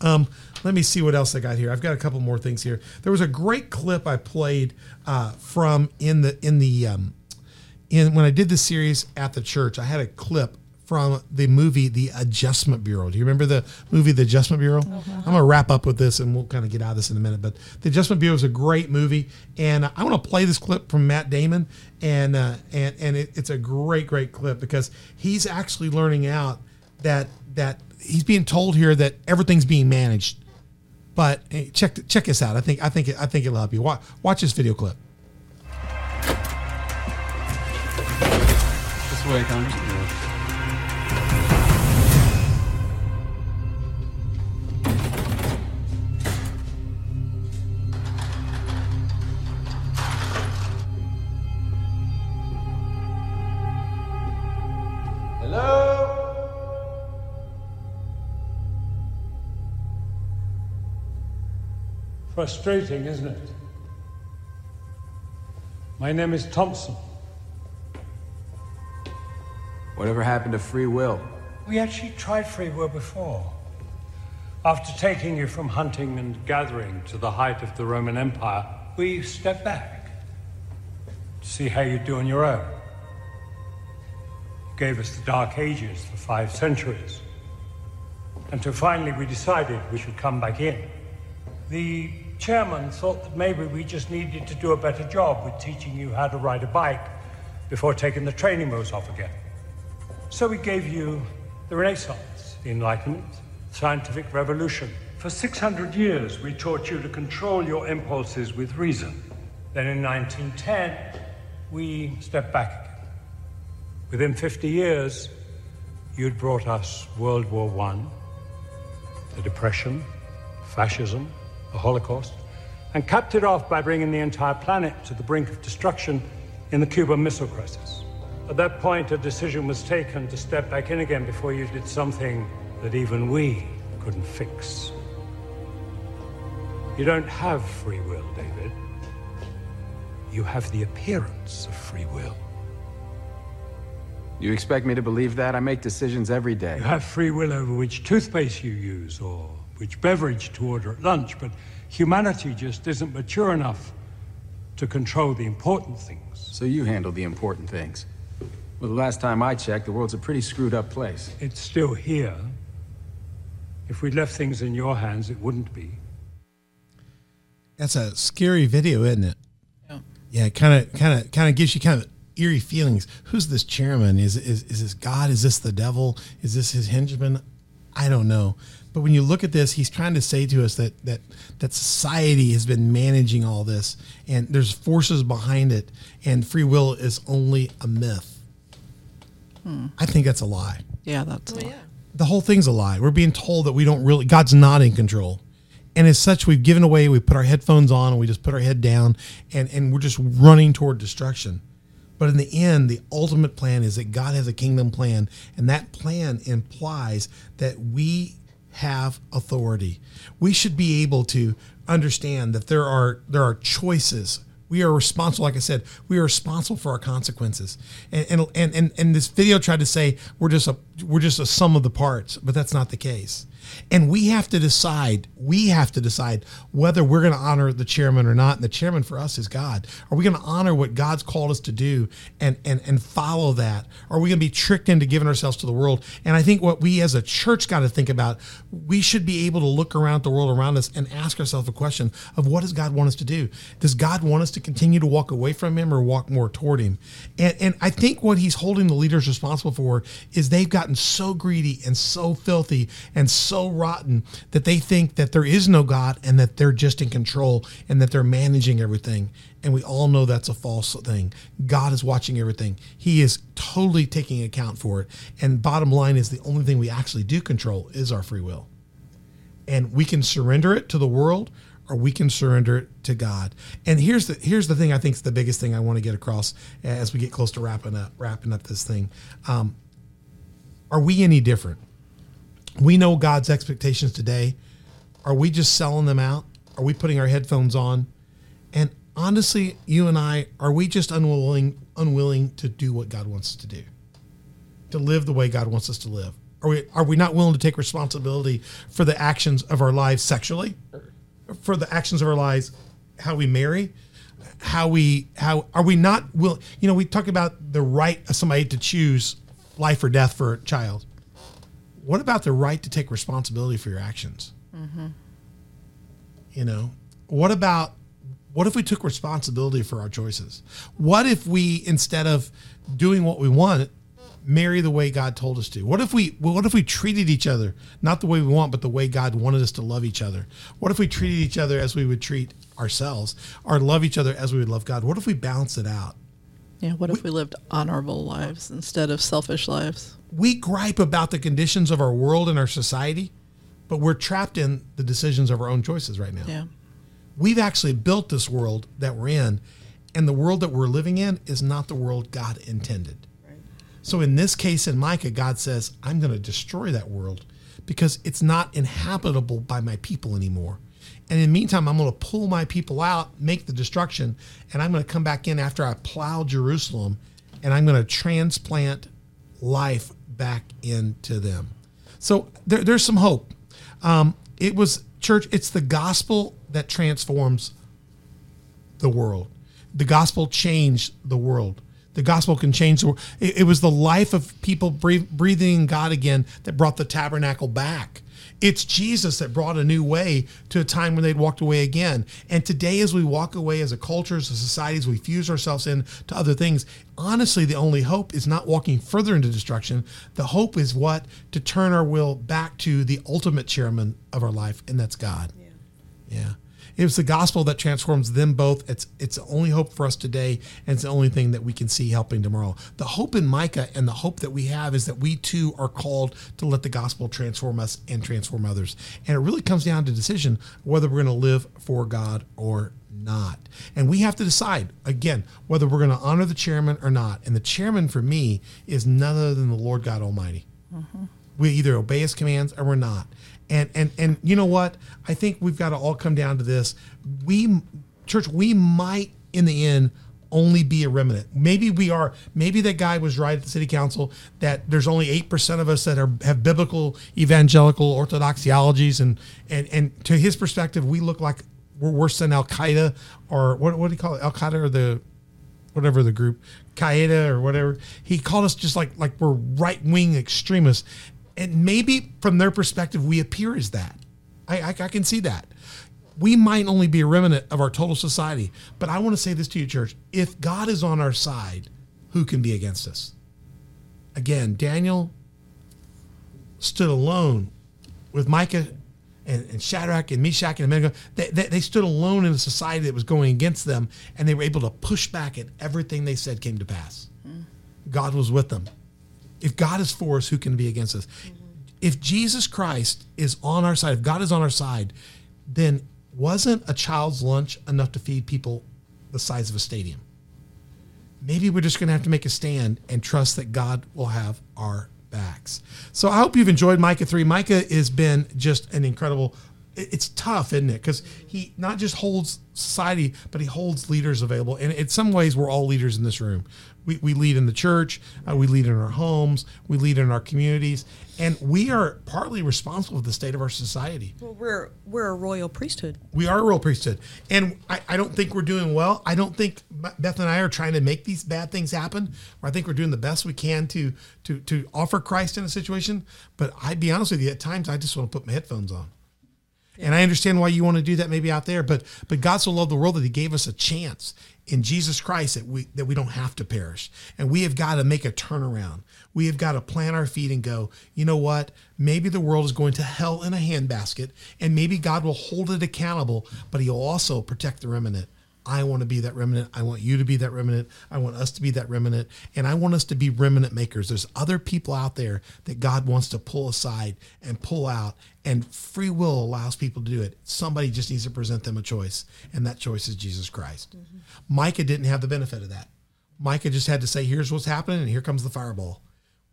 Speaker 1: Um, let me see what else I got here. I've got a couple more things here. There was a great clip I played uh, from in the in the um, in when I did the series at the church. I had a clip from the movie The Adjustment Bureau. Do you remember the movie The Adjustment Bureau? I'm going to wrap up with this and we'll kind of get out of this in a minute. But The Adjustment Bureau is a great movie. And I want to play this clip from Matt Damon. And, uh, and, and it, it's a great, great clip because he's actually learning out that, that he's being told here that everything's being managed. But check check this out. I think I think I think it'll help you. Watch, watch this video clip.
Speaker 5: This way, Connie.
Speaker 6: Frustrating, isn't it? My name is Thompson.
Speaker 5: Whatever happened to free will?
Speaker 6: We actually tried free will before. After taking you from hunting and gathering to the height of the Roman Empire, we stepped back to see how you do on your own. You gave us the Dark Ages for five centuries. Until finally we decided we should come back in. The chairman thought that maybe we just needed to do a better job with teaching you how to ride a bike before taking the training wheels off again. So we gave you the Renaissance, the Enlightenment, scientific revolution. For 600 years, we taught you to control your impulses with reason. Then in 1910, we stepped back again. Within 50 years, you'd brought us World War I, the Depression, fascism, the Holocaust, and capped it off by bringing the entire planet to the brink of destruction in the Cuban Missile Crisis. At that point, a decision was taken to step back in again before you did something that even we couldn't fix. You don't have free will, David. You have the appearance of free will.
Speaker 5: You expect me to believe that? I make decisions every day.
Speaker 6: You have free will over which toothpaste you use or which beverage to order at lunch, but humanity just isn't mature enough to control the important things.
Speaker 5: So you handle the important things. Well, the last time I checked, the world's a pretty screwed up place.
Speaker 6: It's still here. If we'd left things in your hands, it wouldn't be.
Speaker 1: That's a scary video, isn't it?
Speaker 3: Yeah.
Speaker 1: Yeah, kind of, kind of, kind of gives you kind of eerie feelings. Who's this chairman? Is is is this God? Is this the devil? Is this his henchman? I don't know. But when you look at this, he's trying to say to us that that that society has been managing all this, and there's forces behind it, and free will is only a myth. Hmm. I think that's a lie.
Speaker 3: Yeah, that's a lot.
Speaker 1: the whole thing's a lie. We're being told that we don't really, God's not in control. And as such, we've given away, we put our headphones on and we just put our head down and, and we're just running toward destruction. But in the end, the ultimate plan is that God has a kingdom plan. And that plan implies that we have authority. We should be able to understand that there are there are choices. We are responsible like i said we are responsible for our consequences. And and and, and, and this video tried to say we're just a we're just a sum of the parts but that's not the case and we have to decide we have to decide whether we're going to honor the chairman or not. And the chairman for us is god. Are we going to honor what god's called us to do and and and follow that? Are we going to be tricked into giving ourselves to the world? And i think what we as a church got to think about we should be able to look around the world around us and ask ourselves a question of what does god want us to do? Does god want us to continue to walk away from him or walk more toward him? And and i think what he's holding the leaders responsible for is they've gotten so greedy and so filthy and so rotten that they think that there is no god and that they're just in control and that they're managing everything and we all know that's a false thing. God is watching everything. He is totally taking account for it. And bottom line is the only thing we actually do control is our free will. And we can surrender it to the world or we can surrender it to God. And here's the here's the thing I think is the biggest thing I want to get across as we get close to wrapping up wrapping up this thing. Um, are we any different? We know God's expectations today. Are we just selling them out? Are we putting our headphones on? And honestly, you and I, are we just unwilling unwilling to do what God wants us to do? To live the way God wants us to live? Are we are we not willing to take responsibility for the actions of our lives sexually? For the actions of our lives, how we marry, how we how are we not will you know, we talk about the right of somebody to choose life or death for a child. What about the right to take responsibility for your actions? Mm-hmm. You know, what about what if we took responsibility for our choices? What if we instead of doing what we want, marry the way God told us to? What if we what if we treated each other not the way we want, but the way God wanted us to love each other? What if we treated each other as we would treat ourselves, or love each other as we would love God? What if we balance it out?
Speaker 3: Yeah. What if we lived honorable lives instead of selfish lives?
Speaker 1: We gripe about the conditions of our world and our society, but we're trapped in the decisions of our own choices right now.
Speaker 3: Yeah.
Speaker 1: We've actually built this world that we're in, and the world that we're living in is not the world God intended. So in this case in Micah, God says, I'm going to destroy that world because it's not inhabitable by my people anymore. And in the meantime, I'm going to pull my people out, make the destruction, and I'm going to come back in after I plow Jerusalem, and I'm going to transplant life back into them. So there, there's some hope. Um, it was church. It's the gospel that transforms the world. The gospel changed the world. The gospel can change the world. It, it was the life of people breathing God again that brought the tabernacle back. It's Jesus that brought a new way to a time when they'd walked away again. And today, as we walk away as a culture, as a society, as we fuse ourselves in to other things, honestly, the only hope is not walking further into destruction. The hope is what? To turn our will back to the ultimate chairman of our life, and that's God. Yeah. It was the gospel that transforms them both. It's it's the only hope for us today, and it's the only thing that we can see helping tomorrow. The hope in Micah and the hope that we have is that we too are called to let the gospel transform us and transform others. And it really comes down to decision whether we're going to live for God or not. And we have to decide again whether we're going to honor the chairman or not. And the chairman for me is none other than the Lord God Almighty mm-hmm. we either obey his commands or we're not and and and you know what? I think we've got to all come down to this. We church we might in the end only be a remnant. Maybe we are maybe that guy was right at the city council that there's only 8% of us that are have biblical evangelical orthodox theologies and and and to his perspective we look like we're worse than al-qaeda or what, what do you call it? Al-qaeda or the whatever the group, Qaeda or whatever. He called us just like like we're right wing extremists, and maybe from their perspective we appear as that. I, I I can see that. We might only be a remnant of our total society, but I want to say this to you, church: if God is on our side, who can be against us? Again, Daniel stood alone with Micah and, and Shadrach and Meshach and Abednego. They, they, they stood alone in a society that was going against them, and they were able to push back, and everything they said came to pass. Hmm. God was with them. If God is for us, who can be against us? If Jesus Christ is on our side, if God is on our side, then wasn't a child's lunch enough to feed people the size of a stadium? maybe we're just going to have to make a stand and trust that God will have our backs. So I hope you've enjoyed Micah 3. Micah has been just an incredible it's tough, isn't it? Because he not just holds society, but he holds leaders available. And in some ways, we're all leaders in this room. We, we lead in the church, uh, we lead in our homes, we lead in our communities, and we are partly responsible for the state of our society.
Speaker 4: Well, we're we're a royal priesthood.
Speaker 1: We are a royal priesthood. And I, I don't think we're doing well. I don't think Beth and I are trying to make these bad things happen. I think we're doing the best we can to to to offer Christ in a situation. But I'd be honest with you, at times I just want to put my headphones on. And I understand why you want to do that maybe out there, but but God so loved the world that he gave us a chance in Jesus Christ that we that we don't have to perish. And we have got to make a turnaround. We have got to plant our feet and go, you know what? Maybe the world is going to hell in a handbasket, and maybe God will hold it accountable, but he'll also protect the remnant. I want to be that remnant. I want you to be that remnant. I want us to be that remnant. And I want us to be remnant makers. There's other people out there that God wants to pull aside and pull out, and free will allows people to do it. Somebody just needs to present them a choice, and that choice is Jesus Christ. Mm-hmm. Micah didn't have the benefit of that. Micah just had to say, here's what's happening, and here comes the fireball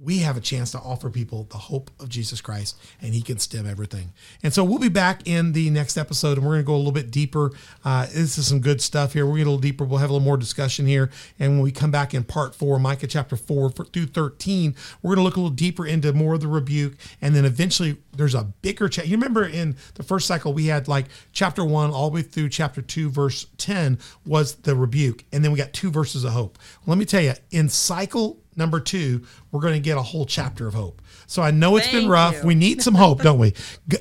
Speaker 1: we have a chance to offer people the hope of Jesus Christ, and He can stem everything. And so we'll be back in the next episode, and we're going to go a little bit deeper. Uh, this is some good stuff here. We're going to get a little deeper. We'll have a little more discussion here. And when we come back in part four, Micah chapter four through 13, we're going to look a little deeper into more of the rebuke. And then eventually, there's a bigger chat. You remember in the first cycle, we had like chapter one all the way through chapter two, verse 10 was the rebuke. And then we got two verses of hope. Let me tell you, in cycle number two, we're going to get a whole chapter of hope. So I know it's been rough.
Speaker 4: you.
Speaker 1: We need some hope, don't we?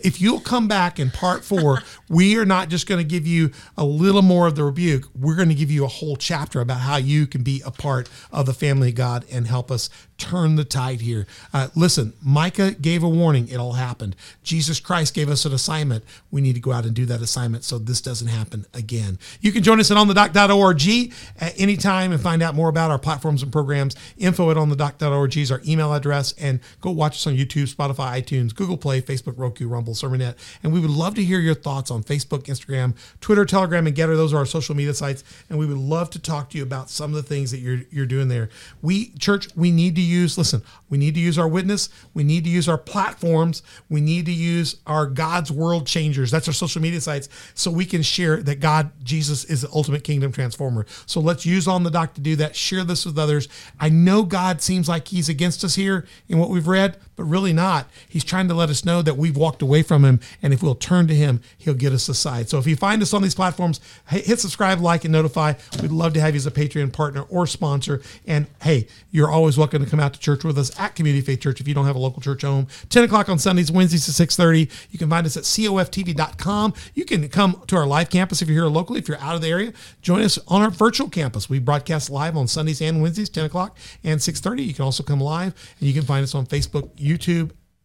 Speaker 1: If you'll come back in part four, we are not just going to give you a little more of the rebuke. We're going to give you a whole chapter about how you can be a part of the family of God and help us turn the tide here. Uh, listen, Micah gave a warning. It all happened. Jesus Christ gave us an assignment. We need to go out and do that assignment so this doesn't happen again. You can join us at onthedock.org at any time and find out more about our platforms and programs. Info at onthedock.org is our email address. And go watch us on YouTube, Spotify, iTunes, Google Play, Facebook, Roku, Rumble, SermonNet. And we would love to hear your thoughts on Facebook, Instagram, Twitter, Telegram, and GETTR. Those are our social media sites. And we would love to talk to you about some of the things that you're, you're doing there. We, church, we need to use, listen, we need to use our witness. We need to use our platforms. We need to use our God's World Changers. That's our social media sites. So we can share that God, Jesus is the ultimate kingdom transformer. So let's use on the dock to do that. Share this with others. I know God seems like he's against us here in what we've read, but really not. He's trying to let us know that we've walked away from him. And if we'll turn to him, he'll get us aside. So if you find us on these platforms, hit subscribe, like, and notify. We'd love to have you as a Patreon partner or sponsor. And hey, you're always welcome to come out to church with us at Community Faith Church if you don't have a local church home. 10 o'clock on Sundays, Wednesdays to 6.30. You can find us at coftv.com. You can come to our live campus if you're here locally. If you're out of the area, join us on our virtual campus. We broadcast live on Sundays and Wednesdays, 10 o'clock and 6.30. You can also come live and you can find us on Facebook, YouTube,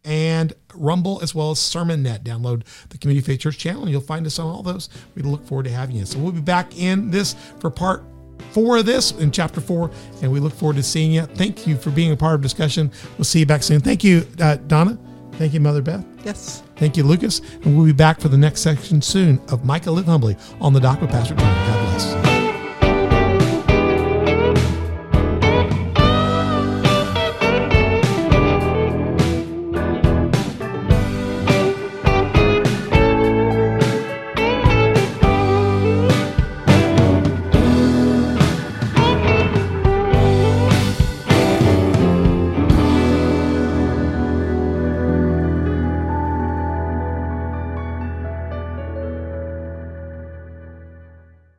Speaker 1: and Rumble as well as SermonNet. Download the Community Faith Church channel and you'll find us on all those. We look forward to having you. So we'll be back in this for part four of this in chapter four, and we look forward to seeing you. Thank you for being a part of the discussion. We'll see you back soon. Thank you, uh, Donna. Thank you, Mother Beth.
Speaker 3: Yes.
Speaker 1: Thank you, Lucas. And we'll be back for the next section soon of Micah Live Humbly on the Dock with Pastor Troy. God bless.